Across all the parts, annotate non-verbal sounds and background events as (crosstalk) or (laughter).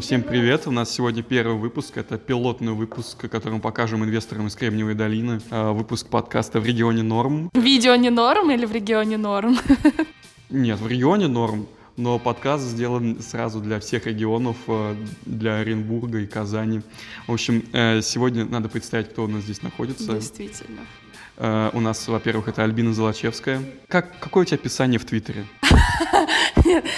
Всем привет! У нас сегодня первый выпуск. Это пилотный выпуск, которым покажем инвесторам из Кремниевой долины. А, выпуск подкаста в регионе Норм. Видео не норм или в регионе норм? (laughs) Нет, в регионе Норм. Но подкаст сделан сразу для всех регионов, э, для Оренбурга и Казани. В общем, э, сегодня надо представить, кто у нас здесь находится. Действительно. Э, у нас, во-первых, это Альбина Золочевская. Как, какое у тебя описание в Твиттере? Пусть (laughs)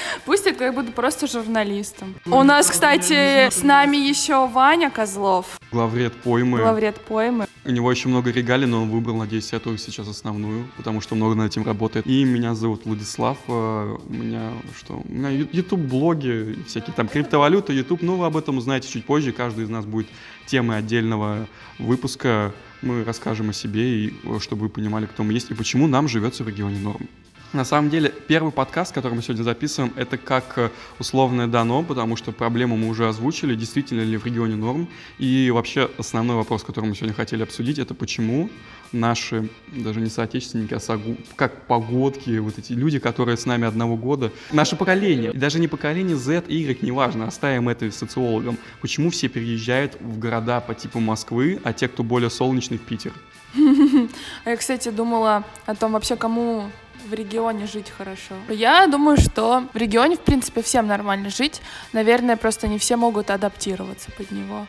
это я буду просто журналистом. У нас, кстати, с нами еще Ваня Козлов. Главред поймы. Главред поймы. У него еще много регалий, но он выбрал, надеюсь, эту сейчас основную, потому что много над этим работает. И меня зовут Владислав. Э, у меня что? У меня YouTube-блоги, всякие там криптовалюта, YouTube. Ну, вы об этом узнаете чуть позже. Каждый из нас будет темой отдельного выпуска. Мы расскажем о себе, и э, чтобы вы понимали, кто мы есть и почему нам живется в регионе Норм. На самом деле, первый подкаст, который мы сегодня записываем, это как э, условное дано, потому что проблему мы уже озвучили, действительно ли в регионе норм. И вообще основной вопрос, который мы сегодня хотели обсудить, это почему наши, даже не соотечественники, а согу, как погодки, вот эти люди, которые с нами одного года, наше поколение, даже не поколение Z, Y, неважно, оставим это социологам, почему все переезжают в города по типу Москвы, а те, кто более солнечный, в Питер? (laughs) А я, кстати, думала о том вообще, кому в регионе жить хорошо? Я думаю, что в регионе, в принципе, всем нормально жить. Наверное, просто не все могут адаптироваться под него.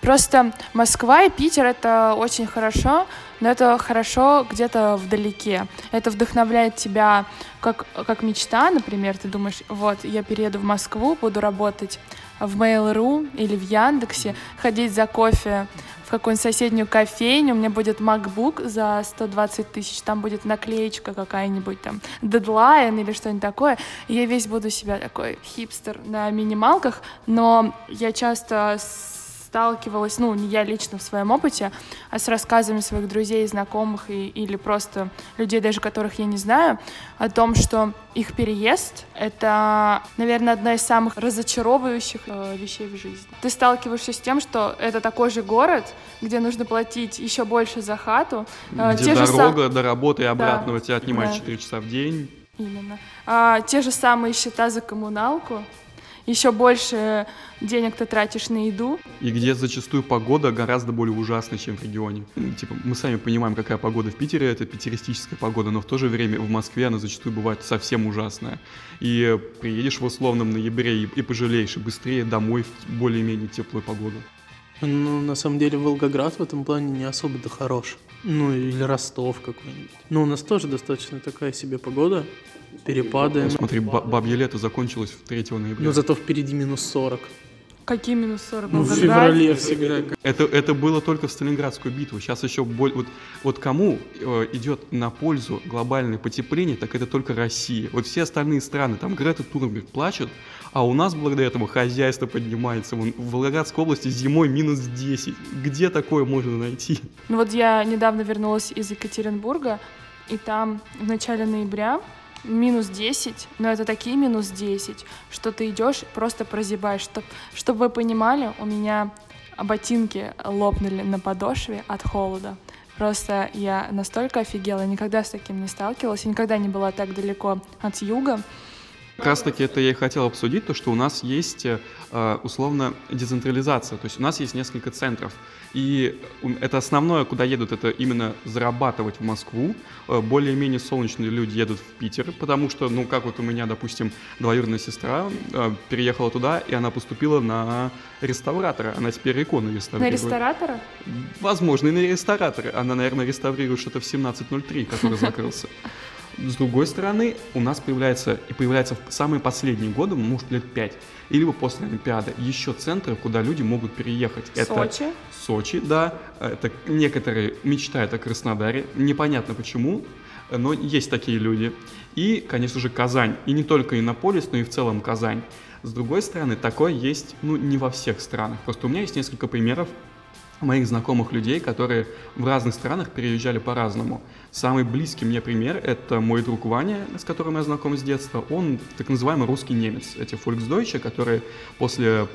Просто Москва и Питер — это очень хорошо, но это хорошо где-то вдалеке. Это вдохновляет тебя как, как мечта, например, ты думаешь, вот, я перееду в Москву, буду работать в Mail.ru или в Яндексе, ходить за кофе в какую-нибудь соседнюю кофейню, у меня будет MacBook за 120 тысяч, там будет наклеечка какая-нибудь там, дедлайн или что-нибудь такое, и я весь буду себя такой хипстер на минималках, но я часто сталкивалась, ну, не я лично в своем опыте, а с рассказами своих друзей, знакомых и, или просто людей, даже которых я не знаю, о том, что их переезд — это, наверное, одна из самых разочаровывающих э, вещей в жизни. Ты сталкиваешься с тем, что это такой же город, где нужно платить еще больше за хату. Э, где дорога сам... до работы и обратно да, тебя отнимает да. 4 часа в день. Именно. А, те же самые счета за коммуналку, еще больше денег ты тратишь на еду. И где зачастую погода гораздо более ужасная, чем в регионе. Типа, мы сами понимаем, какая погода в Питере, это питеристическая погода, но в то же время в Москве она зачастую бывает совсем ужасная. И приедешь в условном ноябре и, и пожалеешь, и быстрее домой в более-менее теплую погоду. Ну, на самом деле, Волгоград в этом плане не особо-то хорош. Ну, или Ростов какой-нибудь. Но у нас тоже достаточно такая себе погода перепады. Ну, смотри, бабье лето закончилось 3 ноября. Ну, зато впереди минус 40. Какие минус 40? Ну, в феврале всегда. Это, это было только в Сталинградскую битву. Сейчас еще боль... вот, вот кому э, идет на пользу глобальное потепление, так это только Россия. Вот все остальные страны, там Грета Турнберг плачет, а у нас благодаря этому хозяйство поднимается. Вон, в Волгоградской области зимой минус 10. Где такое можно найти? Ну вот я недавно вернулась из Екатеринбурга, и там в начале ноября минус 10, но это такие минус 10, что ты идешь, просто прозябаешь. Чтоб, чтобы вы понимали, у меня ботинки лопнули на подошве от холода. Просто я настолько офигела, никогда с таким не сталкивалась, никогда не была так далеко от юга. Как раз таки это я и хотел обсудить, то, что у нас есть э, условно децентрализация, то есть у нас есть несколько центров, и это основное, куда едут, это именно зарабатывать в Москву, э, более-менее солнечные люди едут в Питер, потому что, ну, как вот у меня, допустим, двоюродная сестра э, переехала туда, и она поступила на реставратора, она теперь иконы реставрирует. На ресторатора? Возможно, и на ресторатора. Она, наверное, реставрирует что-то в 1703, который закрылся. С другой стороны, у нас появляется, и появляется в самые последние годы, может, лет пять, или после Олимпиады, еще центры, куда люди могут переехать. Сочи? Это Сочи, да. Это некоторые мечтают о Краснодаре. Непонятно почему, но есть такие люди. И, конечно же, Казань. И не только Иннополис, но и в целом Казань. С другой стороны, такое есть, ну, не во всех странах. Просто у меня есть несколько примеров моих знакомых людей, которые в разных странах переезжали по-разному. Самый близкий мне пример — это мой друг Ваня, с которым я знаком с детства. Он так называемый русский немец, эти фольксдойче, которые после,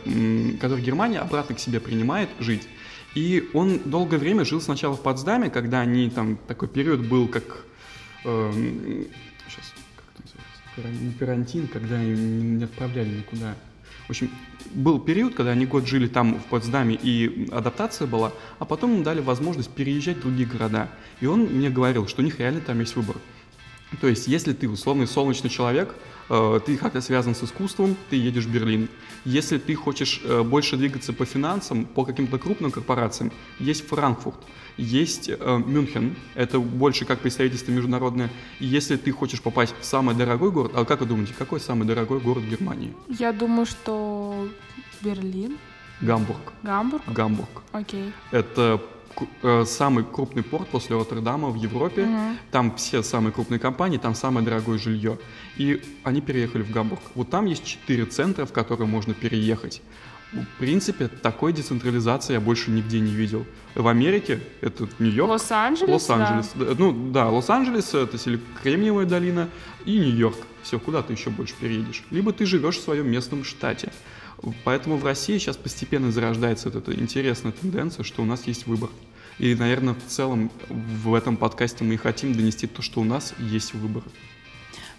которых Германия обратно к себе принимает жить. И он долгое время жил сначала в Потсдаме, когда они там, такой период был как... Э, сейчас, как это называется? Карантин, когда не отправляли никуда В общем, был период, когда они год жили там в Потсдаме, и адаптация была, а потом им дали возможность переезжать в другие города. И он мне говорил, что у них реально там есть выбор. То есть, если ты условный солнечный человек, э, ты как-то связан с искусством, ты едешь в Берлин. Если ты хочешь э, больше двигаться по финансам, по каким-то крупным корпорациям, есть Франкфурт, есть э, Мюнхен, это больше как представительство международное. И если ты хочешь попасть в самый дорогой город, а как вы думаете, какой самый дорогой город Германии? Я думаю, что Берлин, Гамбург. Гамбург. Гамбург. Окей. Это самый крупный порт после Роттердама в Европе. Мгм. Там все самые крупные компании, там самое дорогое жилье. И они переехали в Гамбург. Вот там есть четыре центра, в которые можно переехать. В принципе, такой децентрализации я больше нигде не видел. В Америке это Нью-Йорк, Лос-Анджелес. Лос-Анджелес. Да, Ну да, Лос-Анджелес это Кремниевая долина и Нью-Йорк. Все, куда ты еще больше переедешь? Либо ты живешь в своем местном штате. Поэтому в России сейчас постепенно зарождается вот эта интересная тенденция, что у нас есть выбор. И, наверное, в целом в этом подкасте мы и хотим донести то, что у нас есть выбор.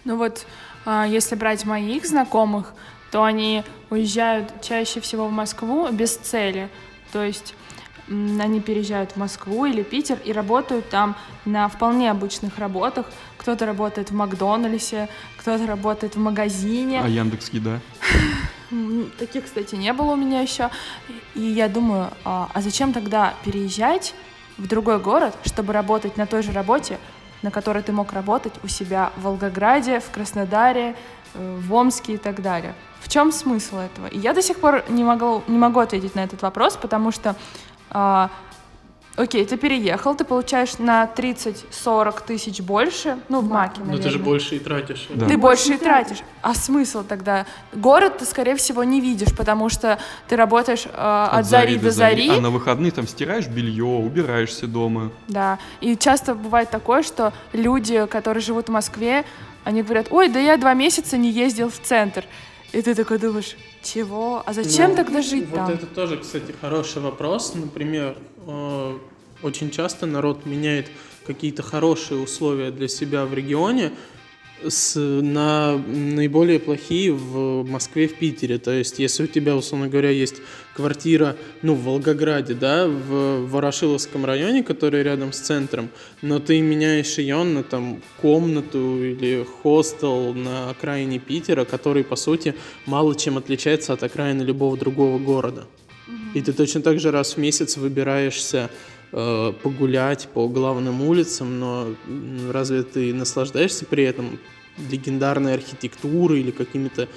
Ну вот, а, если брать моих знакомых, то они уезжают чаще всего в Москву без цели. То есть они переезжают в Москву или Питер и работают там на вполне обычных работах. Кто-то работает в Макдональдсе, кто-то работает в магазине. А Яндекс Еда? (laughs) Таких, кстати, не было у меня еще. И я думаю, а, а зачем тогда переезжать в другой город, чтобы работать на той же работе, на которой ты мог работать у себя в Волгограде, в Краснодаре, э, в Омске и так далее. В чем смысл этого? И я до сих пор не могу, не могу ответить на этот вопрос, потому что, а, окей, ты переехал, ты получаешь на 30-40 тысяч больше, ну, в Маке, Но наверное. ты же больше и тратишь. Да. Ты больше и тратишь. А смысл тогда? Город ты, скорее всего, не видишь, потому что ты работаешь э, от, зари до зари. А на выходные там стираешь белье, убираешься дома. Да. И часто бывает такое, что люди, которые живут в Москве, они говорят, ой, да я два месяца не ездил в центр. И ты такой думаешь, чего? А зачем Ну, тогда жить вот там? это тоже, кстати, хороший вопрос. Например, э, очень часто народ меняет какие-то хорошие условия для себя в регионе с, на наиболее плохие в Москве, в Питере. То есть, если у тебя, условно говоря, есть квартира, ну, в Волгограде, да, в Ворошиловском районе, который рядом с центром, но ты меняешь ее на там комнату или хостел на окраине Питера, который, по сути, мало чем отличается от окраины любого другого города. И ты точно так же раз в месяц выбираешься э, погулять по главным улицам, но разве ты наслаждаешься при этом легендарной архитектурой или какими-то,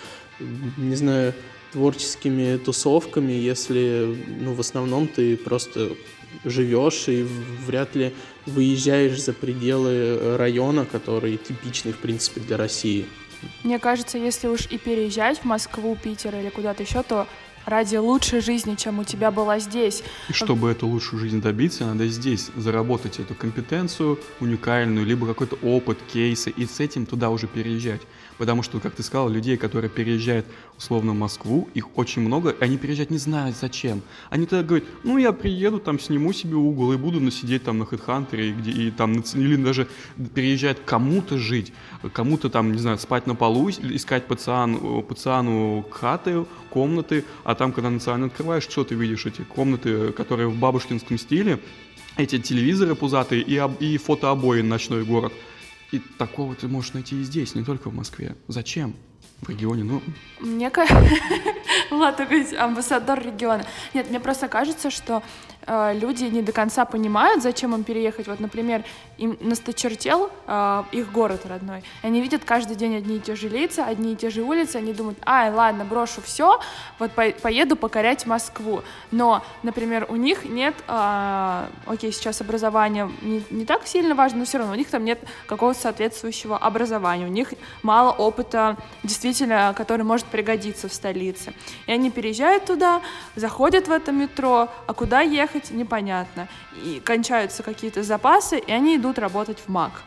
не знаю, творческими тусовками, если, ну, в основном ты просто живешь и вряд ли выезжаешь за пределы района, который типичный, в принципе, для России. Мне кажется, если уж и переезжать в Москву, Питер или куда-то еще, то ради лучшей жизни, чем у тебя была здесь. И чтобы эту лучшую жизнь добиться, надо здесь заработать эту компетенцию уникальную, либо какой-то опыт, кейсы, и с этим туда уже переезжать. Потому что, как ты сказал, людей, которые переезжают условно в Москву, их очень много, и они переезжать не знают зачем. Они тогда говорят, ну я приеду, там сниму себе угол и буду сидеть там на HeadHunter, и, где, и там, или даже переезжать кому-то жить, кому-то там, не знаю, спать на полу, ис- искать пациану, пациану хаты, комнаты, а там, когда национально открываешь, что ты видишь, эти комнаты, которые в бабушкинском стиле, эти телевизоры пузатые и, и фотообои «Ночной город». И такого ты можешь найти и здесь, не только в Москве. Зачем? В регионе, ну, Мне. (laughs) Влад такой амбассадор региона. Нет, мне просто кажется, что э, люди не до конца понимают, зачем им переехать. Вот, например, им насточертел э, их город родной. Они видят каждый день одни и те же лица, одни и те же улицы. Они думают, ай, ладно, брошу все, вот по- поеду покорять Москву. Но, например, у них нет... э, окей, сейчас образование не, не так сильно важно, но все равно у них там нет какого-то соответствующего образования. У них мало опыта, действительно, который может пригодиться в столице. И они переезжают туда, заходят в это метро, а куда ехать, непонятно. И кончаются какие-то запасы, и они идут работать в МАК.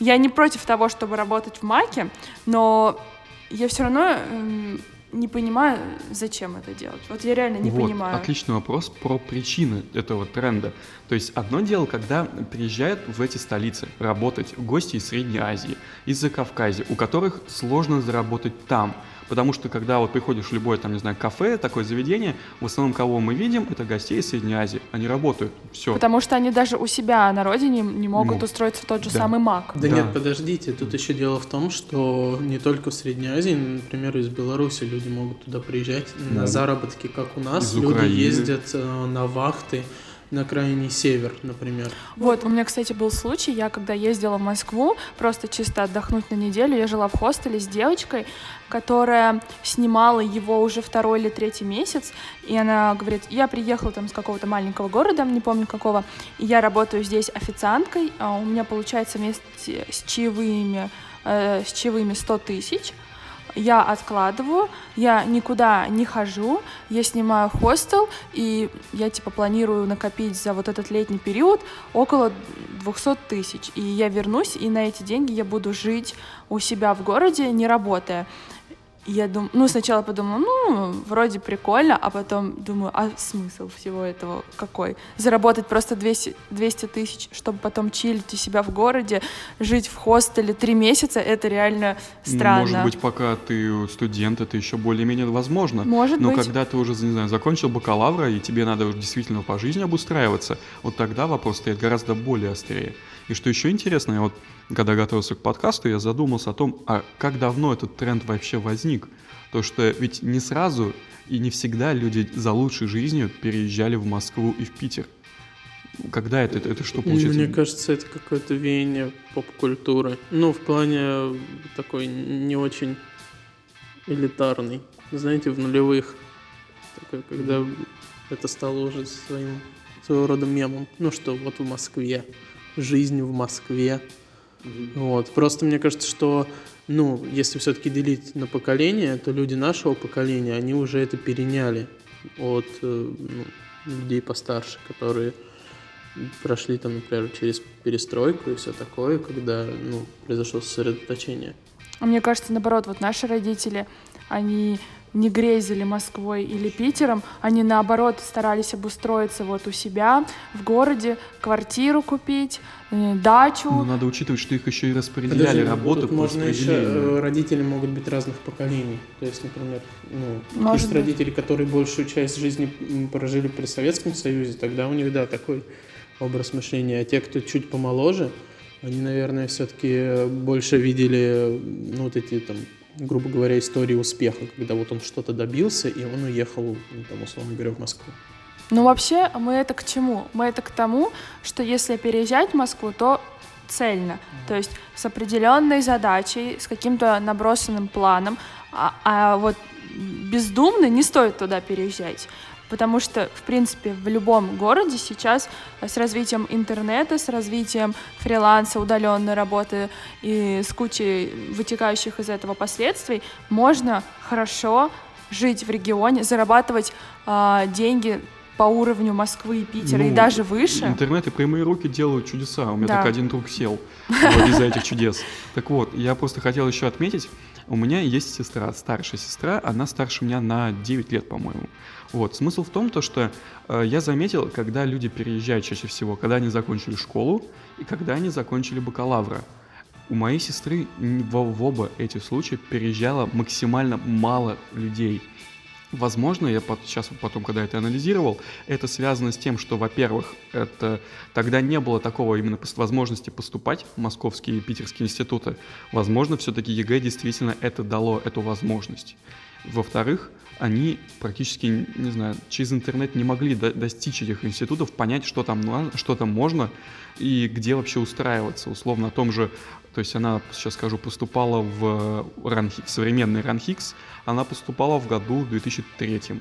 Я не против того, чтобы работать в МАКе, но я все равно эм, не понимаю, зачем это делать. Вот я реально не вот, понимаю. отличный вопрос про причины этого тренда. То есть одно дело, когда приезжают в эти столицы работать гости из Средней Азии, из Закавказья, у которых сложно заработать там, Потому что когда вот приходишь в любое, там, не знаю, кафе, такое заведение, в основном кого мы видим, это гостей из Средней Азии. Они работают, все. Потому что они даже у себя на родине не могут Ну, устроиться в тот же да. самый МАК. Да, Да. нет, подождите, тут еще дело в том, что не только в Средней Азии, например, из Беларуси люди могут туда приезжать Да. на заработки, как у нас. Из люди Украины. ездят э, на вахты на крайний север, например. Вот, у меня, кстати, был случай, я когда ездила в Москву, просто чисто отдохнуть на неделю, я жила в хостеле с девочкой, которая снимала его уже второй или третий месяц, и она говорит, я приехала там с какого-то маленького города, не помню какого, и я работаю здесь официанткой, а у меня получается вместе с чаевыми, э, с чаевыми 100 тысяч, я откладываю, я никуда не хожу, я снимаю хостел, и я типа планирую накопить за вот этот летний период около 200 тысяч. И я вернусь, и на эти деньги я буду жить у себя в городе, не работая. И я думаю, ну, сначала подумала, ну, вроде прикольно, а потом думаю, а смысл всего этого какой? Заработать просто 200, 200 тысяч, чтобы потом чилить у себя в городе, жить в хостеле три месяца, это реально странно. Может быть, пока ты студент, это еще более-менее возможно. Может Но быть. когда ты уже, не знаю, закончил бакалавра, и тебе надо уже действительно по жизни обустраиваться, вот тогда вопрос стоит гораздо более острее. И что еще интересно, я вот когда готовился к подкасту, я задумался о том, а как давно этот тренд вообще возник. То, что ведь не сразу и не всегда люди за лучшей жизнью переезжали в Москву и в Питер. Когда это, это, это что получается? Мне кажется, это какое-то веяние поп-культуры. Ну, в плане такой не очень элитарный. Знаете, в нулевых. Такой, когда это стало уже своим своего рода мемом. Ну что, вот в Москве. Жизнь в Москве. Вот. Просто мне кажется, что, ну, если все-таки делить на поколения, то люди нашего поколения, они уже это переняли от э, ну, людей постарше, которые прошли там, например, через перестройку и все такое, когда, ну, произошло сосредоточение. А мне кажется, наоборот, вот наши родители, они не грезили Москвой или Питером, они наоборот старались обустроиться вот у себя в городе, квартиру купить, э, дачу. Ну, надо учитывать, что их еще и распределяли Подожди, работу тут по можно еще, э, родители могут быть разных поколений. То есть, например, ну, Может есть быть. родители, которые большую часть жизни прожили при Советском Союзе, тогда у них, да, такой образ мышления. А те, кто чуть помоложе, они, наверное, все-таки больше видели, ну, вот эти там, грубо говоря, истории успеха, когда вот он что-то добился, и он уехал, ну, там, условно говоря, в Москву. Ну, вообще, мы это к чему? Мы это к тому, что если переезжать в Москву, то цельно, то есть с определенной задачей, с каким-то набросанным планом, а, а вот бездумно не стоит туда переезжать. Потому что, в принципе, в любом городе сейчас с развитием интернета, с развитием фриланса, удаленной работы и с кучей вытекающих из этого последствий, можно хорошо жить в регионе, зарабатывать а, деньги по уровню Москвы и Питера и Ну, даже выше. Интернет и прямые руки делают чудеса. У меня Да. так один друг сел вот из-за этих чудес. Так вот, я просто хотел еще отметить, у меня есть сестра, старшая сестра, она старше меня на 9 лет, по-моему. Вот, смысл в том, то, что э, я заметил, когда люди переезжают чаще всего, когда они закончили школу и когда они закончили бакалавра. У моей сестры в, в оба эти случая переезжало максимально мало людей. Возможно, я сейчас потом, когда это анализировал, это связано с тем, что, во-первых, это тогда не было такого именно возможности поступать в московские и питерские институты. Возможно, все-таки ЕГЭ действительно это дало эту возможность. Во-вторых, они практически, не знаю, через интернет не могли до- достичь этих институтов, понять, что там, на- что там можно и где вообще устраиваться. Условно о том же, то есть она, сейчас скажу, поступала в, РАНХИ в современный РАНХиГС, она поступала в году в 2003.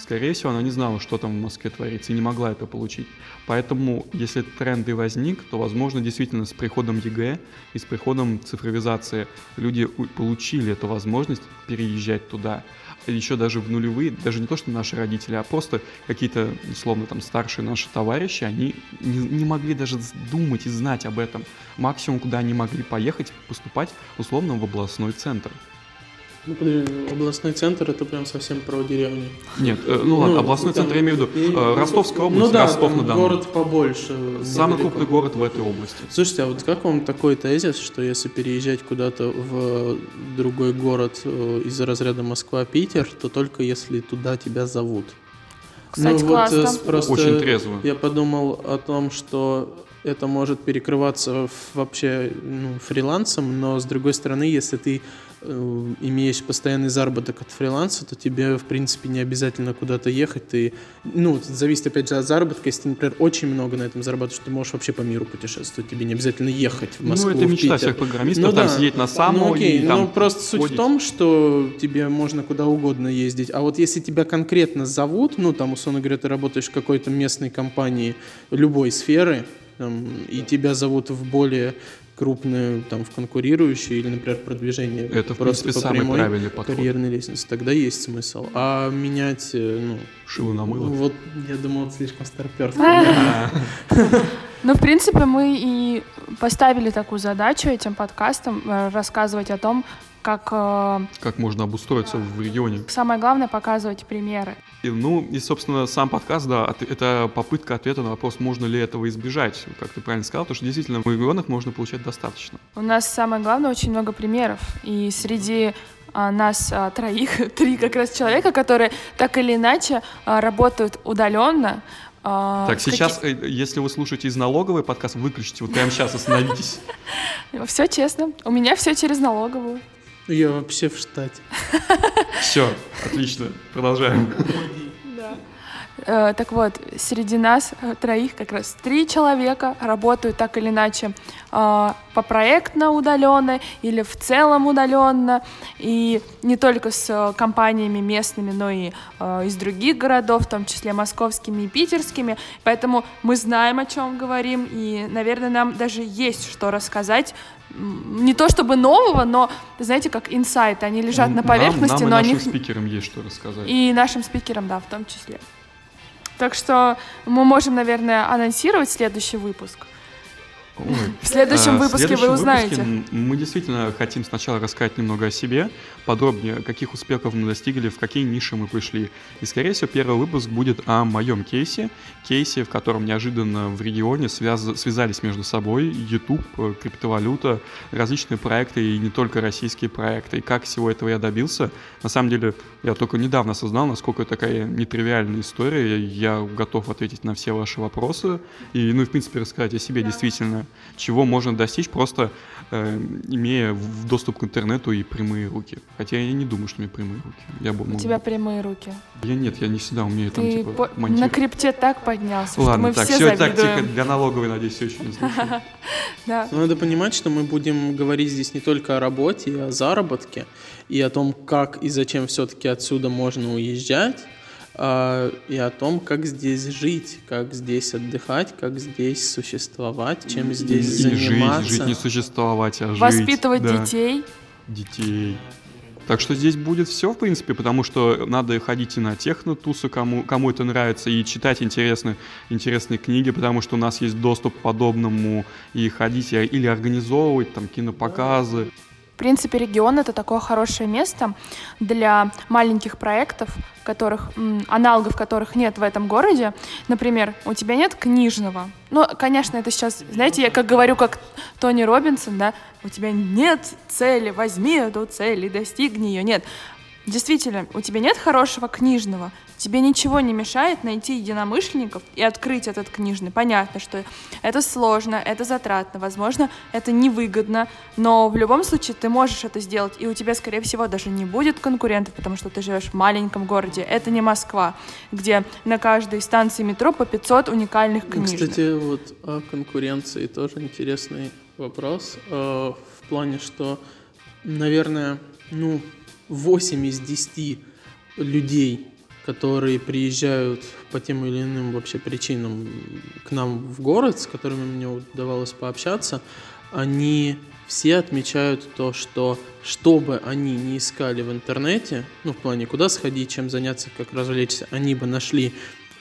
Скорее всего, она не знала, что там в Москве творится, и не могла это получить. Поэтому, если тренд и возник, то, возможно, действительно с приходом ЕГЭ и с приходом цифровизации люди получили эту возможность переезжать туда. Еще даже в нулевые, даже не то, что наши родители, а просто какие-то, условно, там, старшие наши товарищи, они не, не могли даже думать и знать об этом. Максимум, куда они могли поехать, поступать, условно, в областной центр. Ну, подожди, областной центр это прям совсем про деревню. Нет, э, ну ладно, областной там- центр я имею в виду. э, Ростовская область, ну, да, Ростов на Дону. город побольше. Самый недалеко. крупный город в этой области. Слушайте, а вот как вам такой тезис, что если переезжать куда-то в другой город э, из разряда Москва-Питер, то только если туда тебя зовут? Кстати, ну, вот, э, классно. с- просто Очень трезво. Я подумал о том, что это может перекрываться вообще ну, фрилансом, но с другой стороны, если ты э, имеешь постоянный заработок от фриланса, то тебе, в принципе, не обязательно куда-то ехать. Ты, ну, зависит, опять же, от заработка. Если ты, например, очень много на этом зарабатываешь, ты можешь вообще по миру путешествовать. Тебе не обязательно ехать в Москву, ну, это мечта Питер. всех программистов, Ну там да. сидеть на самом Ну окей, и там но просто суть ходить. в том, что тебе можно куда угодно ездить. А вот если тебя конкретно зовут, ну там, условно говоря, ты работаешь в какой-то местной компании любой сферы, там, и тебя зовут в более крупную, там, в конкурирующую или, например, продвижение Это, в просто принципе, по самый прямой правильный подход. карьерной лестнице, тогда есть смысл. А менять, э, ну, Шило на мыло. вот, я думал, это слишком старперство. (laughs) Ну, в принципе, мы и поставили такую задачу этим подкастом э, рассказывать о том, как э, Как можно обустроиться в регионе. самое главное показывать примеры. И, ну, и, собственно, сам подкаст, да, от- это попытка ответа на вопрос, можно ли этого избежать, как ты правильно сказал, потому что действительно в регионах можно получать достаточно. У нас самое главное очень много примеров. И среди а, нас а, троих, (laughs) три как раз человека, которые так или иначе а, работают удаленно. а, Так, сейчас, э, если вы слушаете из налоговой подкаст, выключите, вот прямо сейчас остановитесь. (laughs) Все честно. У меня все через налоговую. Я вообще в штате. Все, отлично, продолжаем. Э, Так вот, среди нас э, троих как раз три человека работают так или иначе э, по проектно удаленно или в целом удаленно. И не только с э, компаниями местными, но и из других городов, в том числе московскими и питерскими. Поэтому мы знаем, о чем говорим, и, наверное, нам даже есть что рассказать. Не то чтобы нового, но, знаете, как инсайты, они лежат на Нам- поверхности, нам, но и нашим них спикерам есть что рассказать. и нашим спикерам, да, в том числе. Так что мы можем, наверное, анонсировать следующий выпуск. Ой. В следующем А, в выпуске следующем вы узнаете. выпуске мы действительно хотим сначала рассказать немного о себе, подробнее, каких успехов мы достигли, в какие ниши мы пришли. И, скорее всего, первый выпуск будет о моем кейсе, кейсе, в котором неожиданно в регионе связ- связались между собой YouTube, э, криптовалюта, различные проекты и не только российские проекты. И как всего этого я добился, на самом деле, я только недавно осознал, насколько это такая нетривиальная история. Я готов ответить на все ваши вопросы и, ну, в принципе, рассказать о себе действительно, чего можно достичь, просто э, имея в- доступ к интернету и прямые руки. Хотя я не думаю, что у меня прямые руки. Я бы У мог- тебя прямые руки. Я нет, я не всегда умею там, Ты типа, по- на монтировать. крипте так поднялся, что Ладно, мы так, все все так, тихо, для налоговой, надеюсь, все еще не слышно. (laughs) Да. Но надо понимать, что мы будем говорить здесь не только о работе, и о заработке, и о том, как и зачем все-таки отсюда можно уезжать, а, и о том, как здесь жить, как здесь отдыхать, как здесь существовать, чем здесь Или жить, заниматься. жить не существовать, а жить. Воспитывать да. детей. детей. Так что здесь будет все, в принципе, потому что надо ходить и на техно-тусы, кому, кому это нравится, и читать интересные, интересные книги, потому что у нас есть доступ к подобному, и ходить и- или организовывать там кинопоказы. В принципе, регион — это такое хорошее место для маленьких проектов, которых, аналогов которых нет в этом городе. Например, у тебя нет книжного. Ну, конечно, это сейчас, знаете, я как говорю, как Тони Робинсон, да, у тебя нет цели, возьми эту цель и достигни ее. Нет, действительно, у тебя нет хорошего книжного, тебе ничего не мешает найти единомышленников и открыть этот книжный. Понятно, что это сложно, это затратно, возможно, это невыгодно, но в любом случае ты можешь это сделать, и у тебя, скорее всего, даже не будет конкурентов, потому что ты живешь в маленьком городе. Это не Москва, где на каждой станции метро по 500 уникальных Ну, книжных. Кстати, вот о конкуренции тоже интересный вопрос. э, В плане, что, наверное, ну, 8 из 10 людей, которые приезжают по тем или иным вообще причинам к нам в город, с которыми мне удавалось пообщаться, они все отмечают то, что что бы они не искали в интернете, ну, в плане, куда сходить, чем заняться, как развлечься, они бы нашли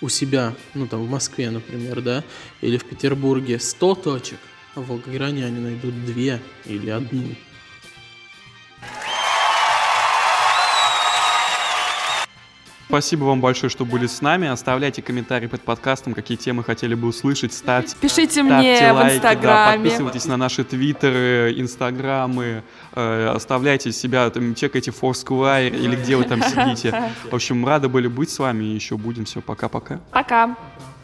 у себя, ну, там, в Москве, например, да, или в Петербурге 100 точек, а в Волгогране они найдут две или одну. Спасибо вам большое, что были с нами. Оставляйте комментарии под подкастом, какие темы хотели бы услышать. Ставьте, Пишите ставьте мне в лайки, да, Инстаграме. подписывайтесь на наши твиттеры, инстаграмы, э, оставляйте себя, там, чекайте Foursquare или где вы там сидите. (laughs) В общем, рады были быть с вами и еще будем. Все, пока-пока. Пока. Пока.